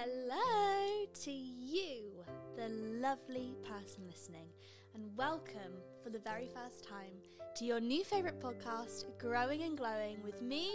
Hello to you, the lovely person listening, and welcome for the very first time to your new favourite podcast, Growing and Glowing, with me,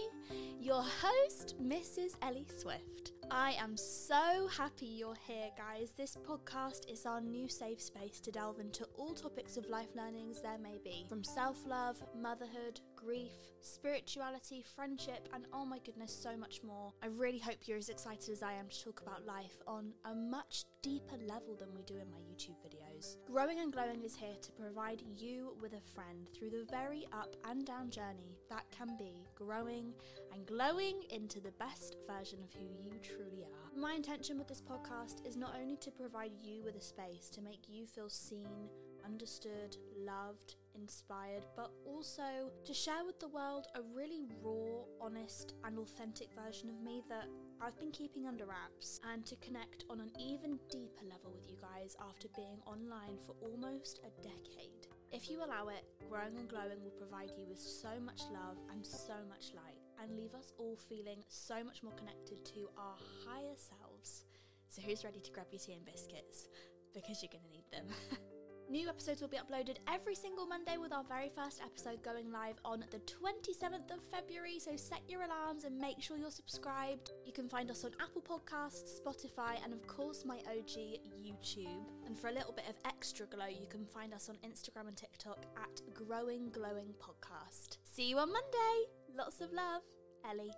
your host, Mrs. Ellie Swift. I am so happy you're here, guys. This podcast is our new safe space to delve into all topics of life learnings there may be from self love, motherhood, grief, spirituality, friendship, and oh my goodness, so much more. I really hope you're as excited as I am to talk about life on a much deeper level than we do in my YouTube videos. Growing and Glowing is here to provide you with a friend through the very up and down journey that can be growing and glowing into the best version of who you truly are. My intention with this podcast is not only to provide you with a space to make you feel seen, understood, loved, inspired, but also to share with the world a really raw, honest, and authentic version of me that I've been keeping under wraps, and to connect on an even deeper level with you guys after being online for almost a decade. If you allow it, Growing and Glowing will provide you with so much love and so much light, and leave us all feeling so much more connected to our higher selves. So, who's ready to grab your tea and biscuits? Because you're going to need them. New episodes will be uploaded every single Monday with our very first episode going live on the 27th of February, so set your alarms and make sure you're subscribed. You can find us on Apple Podcasts, Spotify, and of course my OG YouTube. And for a little bit of extra glow, you can find us on Instagram and TikTok at Growing Glowing Podcast. See you on Monday! Lots of love, Ellie.